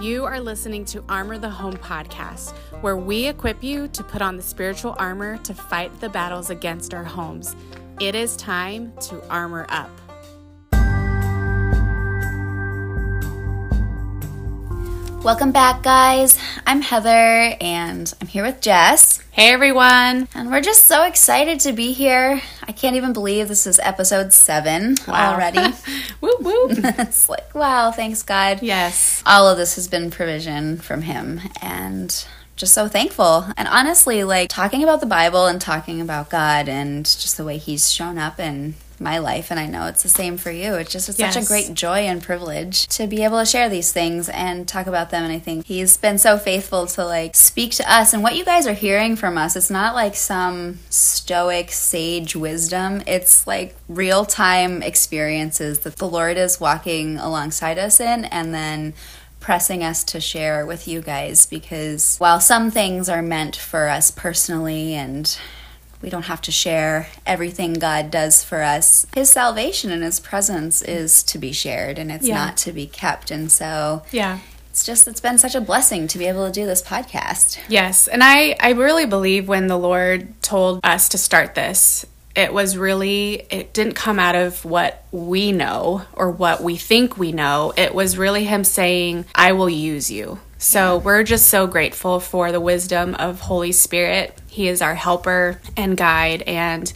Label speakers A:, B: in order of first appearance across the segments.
A: You are listening to Armor the Home podcast, where we equip you to put on the spiritual armor to fight the battles against our homes. It is time to armor up.
B: Welcome back, guys. I'm Heather and I'm here with Jess.
A: Hey everyone!
B: And we're just so excited to be here. I can't even believe this is episode seven
A: Wow.
B: already.
A: woo woo!
B: it's like, wow, thanks, God.
A: yes.
B: All of this has been provision from Him and just so thankful. And honestly, like talking about the Bible and talking about God and just the way He's shown up in my life, and I know it's the same for you. It's just it's such a great joy and privilege to be able to share these things and talk about them. And I think He's been so faithful to like speak to us. And what you guys are hearing from us, it's not like some stoic sage wisdom. It's like real time experiences that the Lord is walking alongside us in, and then pressing us to share with you guys because while some things are meant for us personally and we don't have to share everything God does for us. His salvation and His presence is to be shared and it's
A: Yeah.
B: not to be kept. And so
A: Yeah.
B: it's just, it's been such a blessing to be able to do this podcast.
A: Yes, and I I really believe when the Lord told us to start this, it was really it didn't come out of what we know or what we think we know. It was really him saying, "I will use you." So we're just so grateful for the wisdom of Holy Spirit. He is our helper and guide and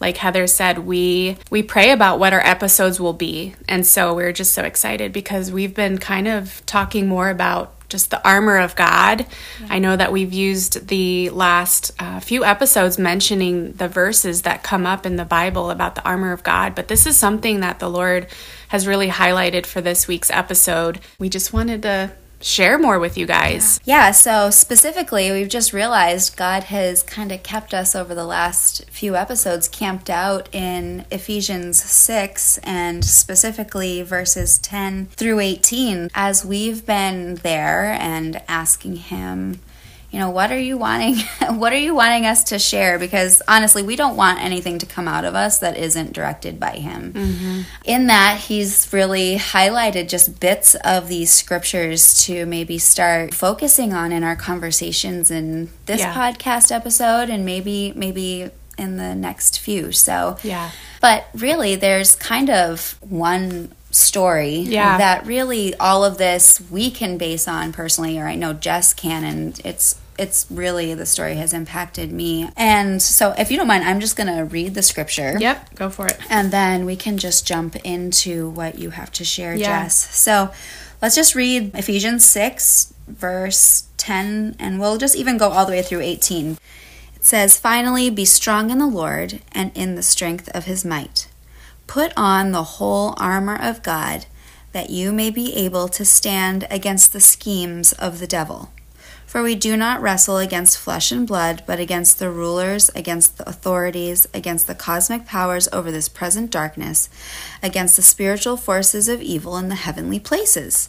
A: like Heather said, we we pray about what our episodes will be. And so we're just so excited because we've been kind of talking more about just the armor of God. I know that we've used the last uh, few episodes mentioning the verses that come up in the Bible about the armor of God, but this is something that the Lord has really highlighted for this week's episode. We just wanted to share more with you guys.
B: Yeah, so specifically, we've just realized God has kind of kept us over the last few episodes camped out in Ephesians 6 and specifically verses 10 through 18 as we've been there and asking Him. You know, what are you wanting? What are you wanting us to share? Because honestly, we don't want anything to come out of us that isn't directed by Him. Mm-hmm. In that, He's really highlighted just bits of these scriptures to maybe start focusing on in our conversations in this
A: Yeah.
B: podcast episode and maybe, maybe in the next few. So,
A: Yeah.
B: but really, there's kind of one story
A: Yeah.
B: that really all of this we can base on personally, or I know Jess can, and it's it's really the story has impacted me. And so, if you don't mind, I'm just gonna read the scripture.
A: Yep, go for it.
B: And then we can just jump into what you have to share,
A: Yeah.
B: Jess. So let's just read Ephesians 6, verse 10, and we'll just even go all the way through 18. It says, Finally, be strong in the Lord and in the strength of his might. Put on the whole armor of God, that you may be able to stand against the schemes of the devil. For we do not wrestle against flesh and blood, but against the rulers, against the authorities, against the cosmic powers over this present darkness, against the spiritual forces of evil in the heavenly places.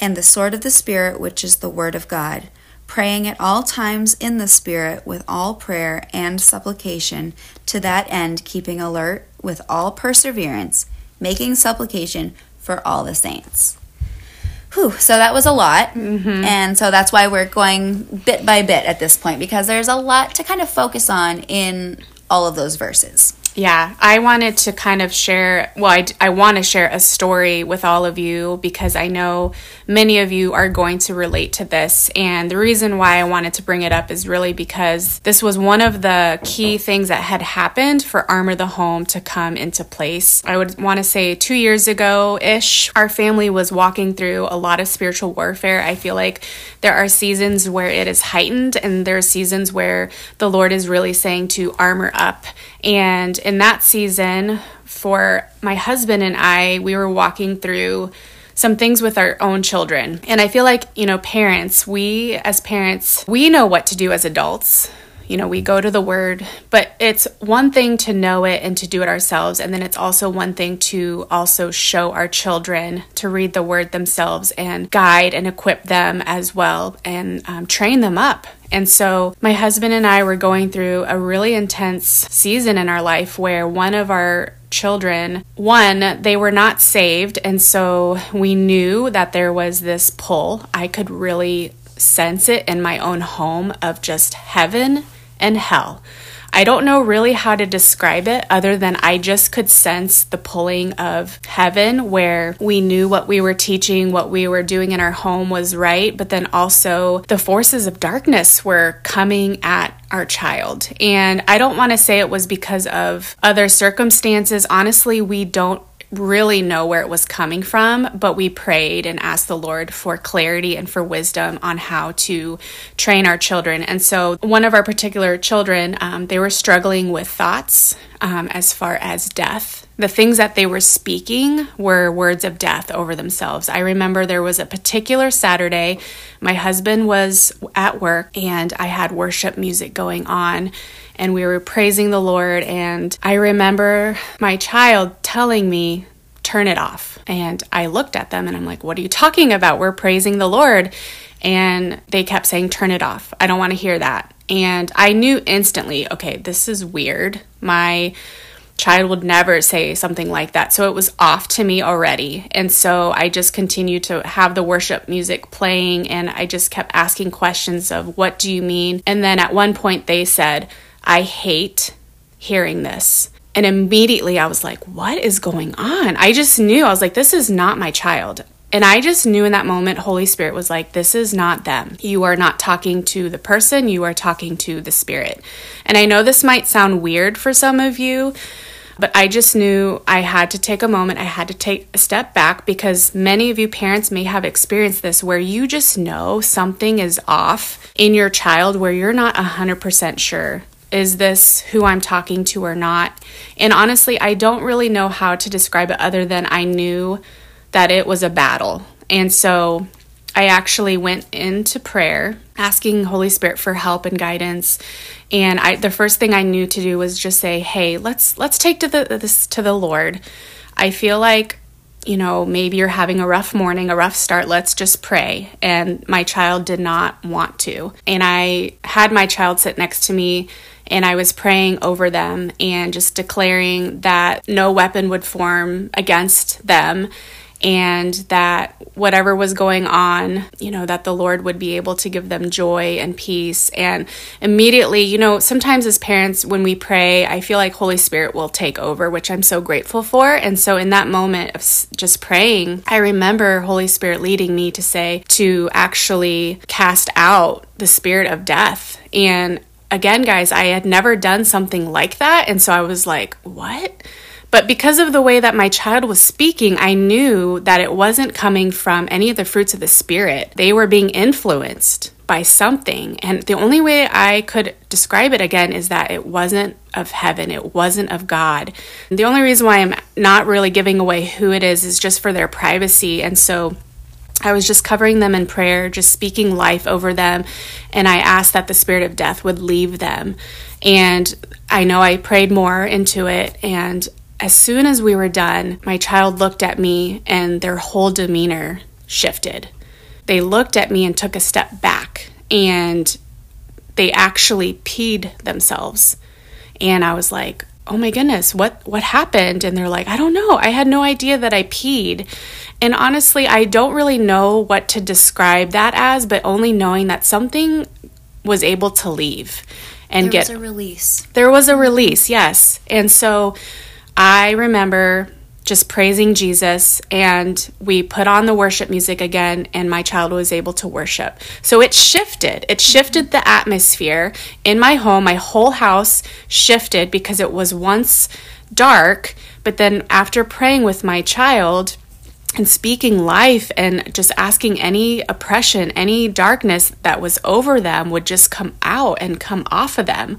B: and the sword of the Spirit, which is the Word of God, praying at all times in the Spirit with all prayer and supplication, to that end keeping alert with all perseverance, making supplication for all the saints. Whew, so that was a lot. Mm-hmm. And so that's why we're going bit by bit at this point, because there's a lot to kind of focus on in all of those verses.
A: Yeah, I wanted to kind of share, well, I, I want to share a story with all of you because I know many of you are going to relate to this. And the reason why I wanted to bring it up is really because this was one of the key things that had happened for Armor the Home to come into place. I would want to say two years ago ish, our family was walking through a lot of spiritual warfare. I feel like there are seasons where it is heightened, and there are seasons where the Lord is really saying to armor up. And in that season, for my husband and I, we were walking through some things with our own children. And I feel like, you know, parents, we as parents, we know what to do as adults you know, we go to the word, but it's one thing to know it and to do it ourselves. And then it's also one thing to also show our children to read the word themselves and guide and equip them as well and um, train them up. And so my husband and I were going through a really intense season in our life where one of our children, one, they were not saved. And so we knew that there was this pull. I could really sense it in my own home of just heaven and hell. I don't know really how to describe it other than I just could sense the pulling of heaven where we knew what we were teaching, what we were doing in our home was right, but then also the forces of darkness were coming at our child. And I don't want to say it was because of other circumstances. Honestly, we don't really know where it was coming from, but we prayed and asked the Lord for clarity and for wisdom on how to train our children. And so, one of our particular children, um, they were struggling with thoughts um, as far as death. The things that they were speaking were words of death over themselves. I remember there was a particular Saturday, my husband was at work, and I had worship music going on and we were praising the Lord. And I remember my child telling me, turn it off. And I looked at them and I'm like, what are you talking about? We're praising the Lord. And they kept saying, turn it off. I don't want to hear that. And I knew instantly, okay, this is weird. My child would never say something like that. So it was off to me already. And so I just continued to have the worship music playing and I just kept asking questions of what do you mean? And then at one point they said, I hate hearing this. And immediately I was like, what is going on? I just knew. I was like, this is not my child. And I just knew in that moment, Holy Spirit was like, this is not them. You are not talking to the person, you are talking to the Spirit. And I know this might sound weird for some of you, but I just knew I had to take a moment. I had to take a step back because many of you parents may have experienced this where you just know something is off in your child where you're not 100% sure is this who I'm talking to or not? And honestly, I don't really know how to describe it other than I knew that it was a battle. And so I actually went into prayer asking Holy Spirit for help and guidance. And I the first thing I knew to do was just say, "Hey, let's let's take to the this to the Lord. I feel like you know, maybe you're having a rough morning, a rough start, let's just pray. And my child did not want to. And I had my child sit next to me and I was praying over them and just declaring that no weapon would form against them and that whatever was going on, you know, that the Lord would be able to give them joy and peace. And immediately, you know, sometimes as parents, when we pray, I feel like Holy Spirit will take over, which I'm so grateful for. And so in that moment of just praying, I remember Holy Spirit leading me to say to actually cast out the spirit of death. And again, guys, I had never done something like that. And so I was like, what? But because of the way that my child was speaking, I knew that it wasn't coming from any of the fruits of the Spirit. They were being influenced by something. And the only way I could describe it again is that it wasn't of heaven, it wasn't of God. The only reason why I'm not really giving away who it is is just for their privacy. And so I was just covering them in prayer, just speaking life over them. And I asked that the spirit of death would leave them. And I know I prayed more into it. And as soon as we were done, my child looked at me and their whole demeanor shifted. They looked at me and took a step back and they actually peed themselves. And I was like, oh my goodness what what happened? And they're like i don't know. I had no idea that i peed. And honestly i don't really know what to describe that as but only knowing that something was able to leave and
B: there
A: get
B: was a release.
A: There was a release yes. And so i remember just praising Jesus, and we put on the worship music again, and my child was able to worship. So it shifted. It shifted the atmosphere in my home. My whole house shifted because it was once dark, but then after praying with my child, and speaking life and just asking any oppression, any darkness that was over them would just come out and come off of them.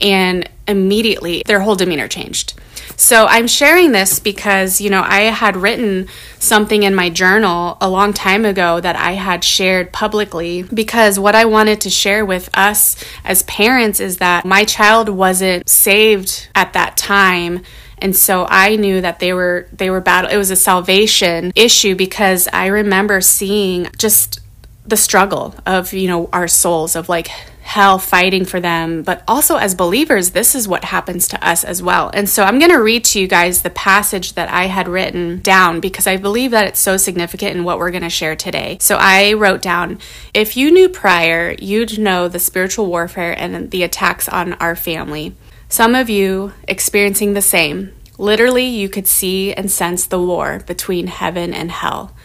A: And immediately their whole demeanor changed. So I'm sharing this because, you know, I had written something in my journal a long time ago that I had shared publicly because what I wanted to share with us as parents is that my child wasn't saved at that time and so I knew that they were they were battle it was a salvation issue because I remember seeing just the struggle of you know our souls of like hell fighting for them. But also as believers this is what happens to us as well. And so i'm going to read to you guys the passage that i had written down because i believe that it's so significant in what we're going to share today. So i wrote down if you knew prior you'd know the spiritual warfare and the attacks on our family some of you experiencing the same. Literally, you could see and sense the war between heaven and hell.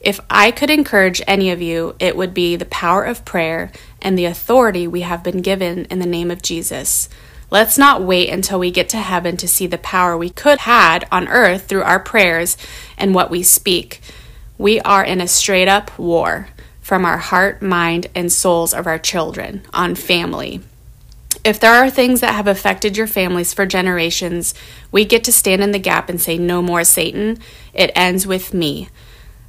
A: If I could encourage any of you, it would be the power of prayer and the authority we have been given in the name of Jesus. Let's not wait until we get to heaven to see the power we could had on earth through our prayers and what we speak. We are in a straight up war from our heart, mind, and souls of our children on family. If there are things that have affected your families for generations, we get to stand in the gap and say, No more, Satan. It ends with me.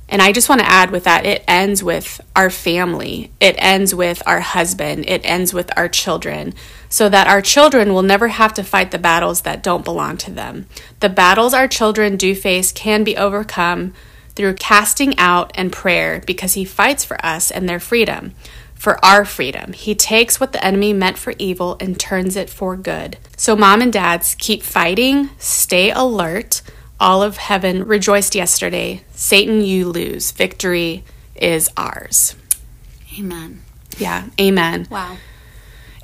A: And I just want to add with that, it ends with our family. It ends with our husband. It ends with our children. So that our children will never have to fight the battles that don't belong to them. The battles our children do face can be overcome through casting out and prayer because He fights for us and their freedom for our freedom. He takes what the enemy meant for evil and turns it for good. So, mom and dads, keep fighting, stay alert. All of heaven rejoiced yesterday. Satan, you lose. Victory is ours.
B: Amen.
A: Yeah, amen.
B: Wow.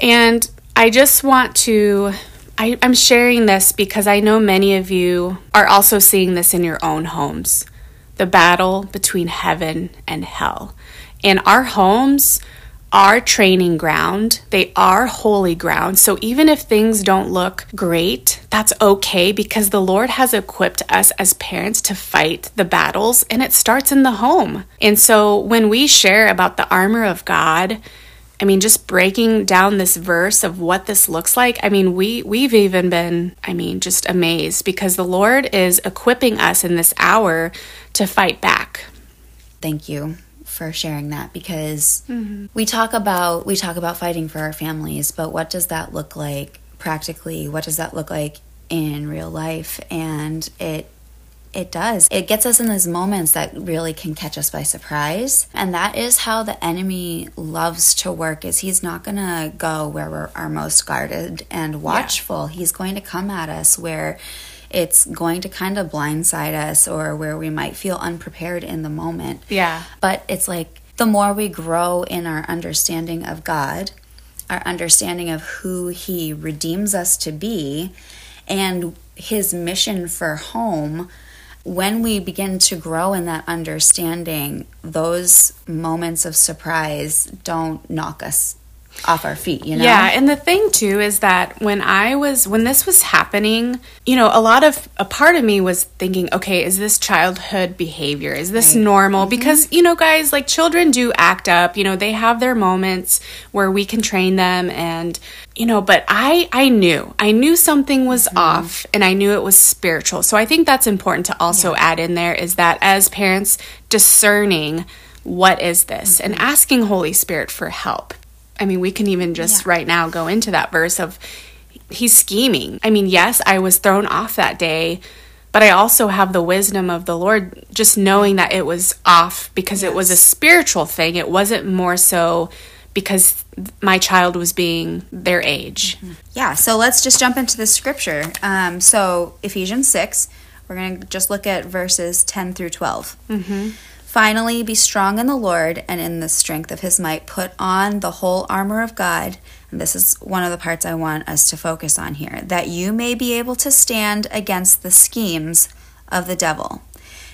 A: And I just want to, I, am sharing this because I know many of you are also seeing this in your own homes the battle between heaven and hell. In our homes, are training ground. They are holy ground. So even if things don't look great, that's okay because the Lord has equipped us as parents to fight the battles and it starts in the home. And so when we share about the armor of God, I mean, just breaking down this verse of what this looks like. I mean, we we've even been, I mean, just amazed because the Lord is equipping us in this hour to fight back.
B: Thank you for sharing that because mm-hmm. we talk about we talk about fighting for our families, but what does that look like practically? What does that look like in real life? And it it does. It gets us in those moments that really can catch us by surprise. And that is how the enemy loves to work is he's not going to go where we're our most guarded and watchful. Yeah. He's going to come at us where it's going to kind of blindside us or where we might feel unprepared in the moment.
A: Yeah.
B: But it's like the more we grow in our understanding of God, our understanding of who He redeems us to be, and His mission for home, when we begin to grow in that understanding, those moments of surprise don't knock us off our feet, you know?
A: Yeah, and the thing too is that when I was when this was happening, you know, a lot of a part of me was thinking, okay, is this childhood behavior? Is this right. normal? Mm-hmm. Because, you know, guys, like children do act up, you know, they have their moments where we can train them and you know, but I I knew. I knew something was mm-hmm. off and I knew it was spiritual. So I think that's important to also yeah. add in there is that as parents discerning what is this mm-hmm. and asking Holy Spirit for help I mean, we can even just yeah. right now go into that verse of he's scheming. I mean, yes, I was thrown off that day, but I also have the wisdom of the Lord just knowing that it was off because yes. it was a spiritual thing. It wasn't more so because my child was being their age.
B: Mm-hmm. Yeah, so let's just jump into the scripture. Um, so, Ephesians 6, we're going to just look at verses 10 through 12. Mm-hmm. Finally, be strong in the Lord and in the strength of his might. Put on the whole armor of God. And this is one of the parts I want us to focus on here that you may be able to stand against the schemes of the devil.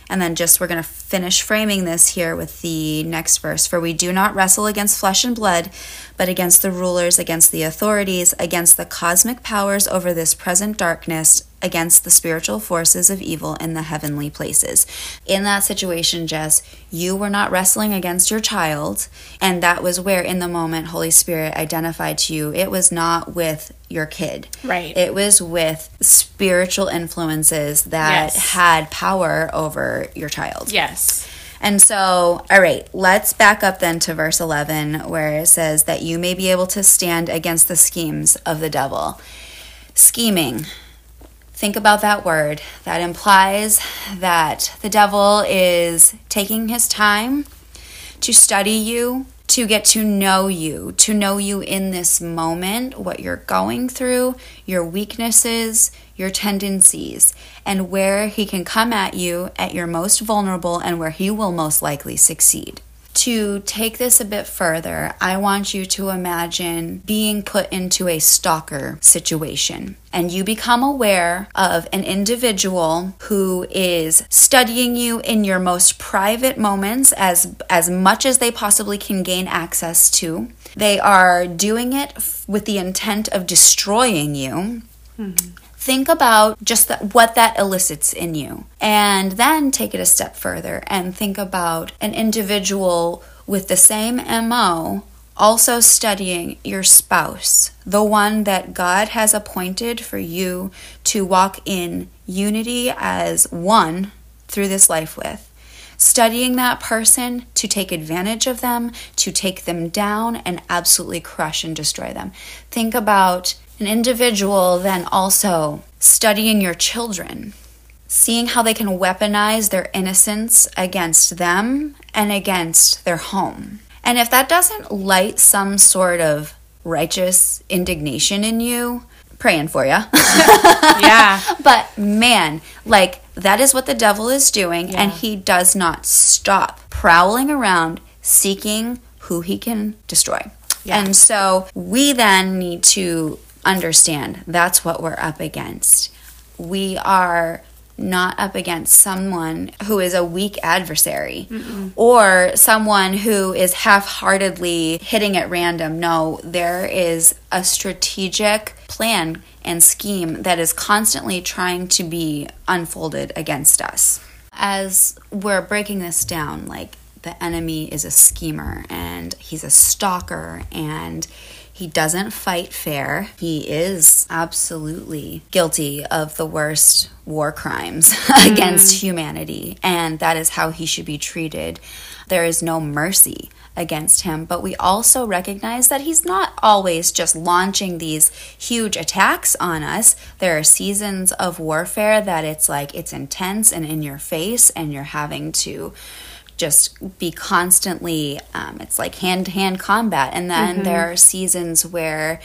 B: And then just we're going to finish framing this here with the next verse. For we do not wrestle against flesh and blood, but against the rulers, against the authorities, against the cosmic powers over this present darkness, against the spiritual forces of evil in the heavenly places. In that situation, Jess, you were not wrestling against your child. And that was where, in the moment, Holy Spirit identified to you, it was not with your kid.
A: Right.
B: It was with spiritual influences that
A: Yes.
B: had power over your child.
A: Yes.
B: And so, all right, let's back up then to verse 11, where it says that you may be able to stand against the schemes of the devil. Scheming. Think about that word. That implies that the devil is taking his time to study you, to get to know you, to know you in this moment, what you're going through, your weaknesses, your tendencies, and where he can come at you at your most vulnerable and where he will most likely succeed. To take this a bit further, I want you to imagine being put into a stalker situation. And you become aware of an individual who is studying you in your most private moments as as much as they possibly can gain access to. They are doing it f- with the intent of destroying you mm-hmm. Think about just that, what that elicits in you and then take it a step further and think about an individual with the same mo also studying your spouse the one that god has appointed for you to walk in unity as one through this life with studying that person to take advantage of them, to take them down and absolutely crush and destroy them. Think about an individual then also studying your children, seeing how they can weaponize their innocence against them and against their home. And if that doesn't light some sort of righteous indignation in you, praying for you.
A: Yeah.
B: But man, like that is what the devil is doing, and he does not stop prowling around seeking who he can destroy.
A: Yeah.
B: And so we then need to understand that's what we're up against. We are not up against someone who is a weak adversary or someone who is half heartedly hitting at random. No, there is a strategic plan and scheme that is constantly trying to be unfolded against us. As we're breaking this down, like the enemy is a schemer and he's a stalker and he doesn't fight fair. He is absolutely guilty of the worst war crimes against mm. humanity, and that is how he should be treated. There is no mercy against him, but we also recognize that he's not always just launching these huge attacks on us. There are seasons of warfare that it's like it's intense and in your face, and you're having to just be constantly um, it's like hand to hand combat and then there are seasons where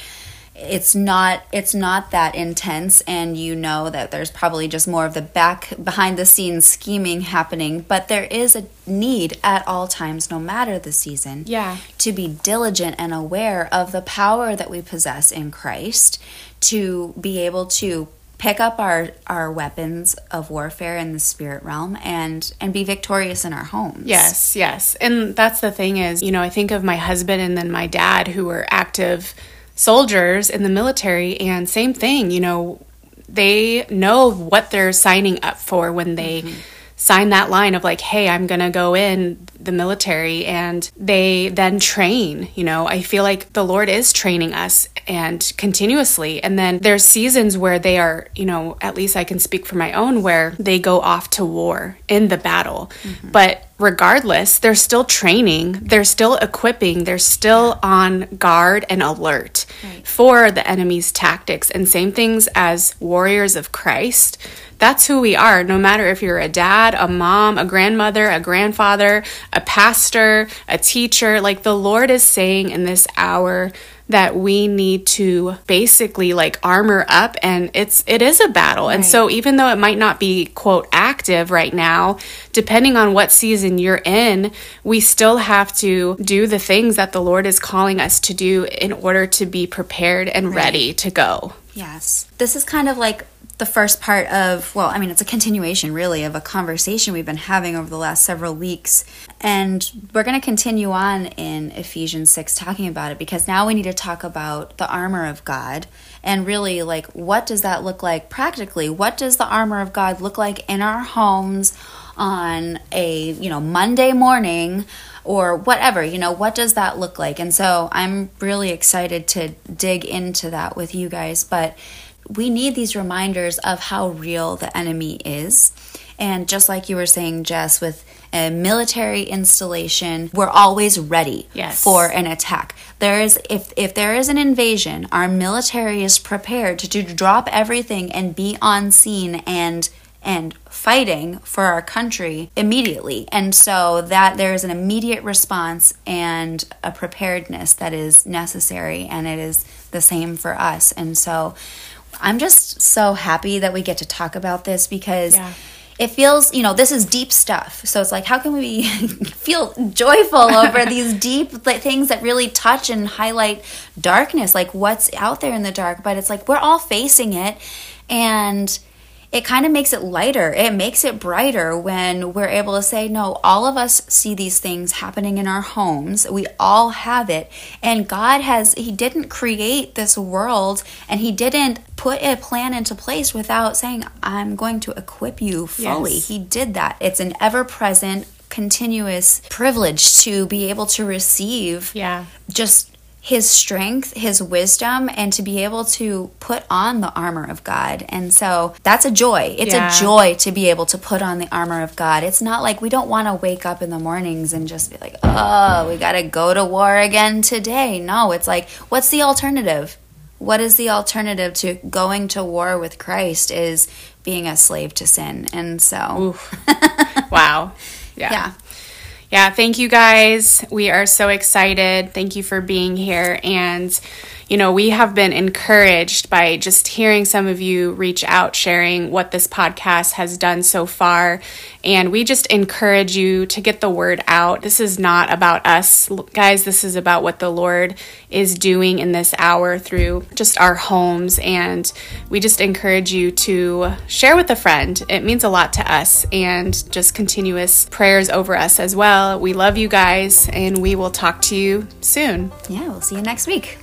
B: it's not it's not that intense and you know that there's probably just more of the back behind the scenes scheming happening but there is a need at all times no matter the season
A: Yeah.
B: to be diligent and aware of the power that we possess in Christ to be able to pick up our our weapons of warfare in the spirit realm and and be victorious in our homes.
A: Yes, yes. And that's the thing is, you know, I think of my husband and then my dad who were active soldiers in the military and same thing, you know, they know what they're signing up for when they mm-hmm. Sign that line of like, hey, I'm going to go in the military and they then train, you know. I feel like the Lord is training us and continuously. And then there's seasons where they are, you know, at least I can speak for my own where they go off to war in the battle. Mm-hmm. But regardless, they're still training, they're still equipping, they're still on guard and alert for the enemy's tactics. And same things as warriors of Christ. That's who we are, no matter if you're a dad, a mom, a grandmother, a grandfather, a pastor, a teacher. Like the Lord is saying in this hour that we need to basically like armor up and it's it is a battle. And so even though it might not be quote active right now, depending on what season you're in, we still have to do the things that the Lord is calling us to do in order to be prepared and ready to go.
B: Yes. This is kind of like the first part of, well, I mean, it's a continuation really of a conversation we've been having over the last several weeks. And we're going to continue on in Ephesians 6 talking about it because now we need to talk about the armor of God and really like what does that look like practically? What does the armor of God look like in our homes on a, you know, Monday morning? or whatever, you know, what does that look like? And so I'm really excited to dig into that with you guys. But we need these reminders of how real the enemy is. And just like you were saying, Jess, with a military installation, we're always ready
A: yes.
B: for an attack. There is if if there is an invasion, our military is prepared to, to drop everything and be on scene and and fighting for our country immediately. And so that there is an immediate response and a preparedness that is necessary and it is the same for us. And so I'm just so happy that we get to talk about this because yeah. it feels, you know, this is deep stuff. So it's like, how can we feel joyful over these deep things that really touch and highlight darkness, like what's out there in the dark? But it's like we're all facing it. And it kind of makes it lighter. It makes it brighter when we're able to say, no, all of us see these things happening in our homes. We all have it. And God has, He didn't create this world and He didn't put a plan into place without saying, I'm going to equip you fully. Yes. He did that. It's an ever present, continuous privilege to be able to receive
A: yeah.
B: just his strength, his wisdom, and to be able to put on the armor of God. And so that's a joy. It's yeah. a joy to be able to put on the armor of God. It's not like we don't want to wake up in the mornings and just be like, oh, we got to go to war again today. No, it's like, what's the alternative? What is the alternative to going to war with Christ is being a slave to sin. And so,
A: wow. Yeah. yeah yeah, thank you guys. We are so excited. Thank you for being here. And, you know, we have been encouraged by just hearing some of you reach out, sharing what this podcast has done so far. And we just encourage you to get the word out. This is not about us, guys. This is about what the Lord is doing in this hour through just our homes. And we just encourage you to share with a friend. It means a lot to us and just continuous prayers over us as well. We love you guys and we will talk to you soon.
B: Yeah, we'll see you next week.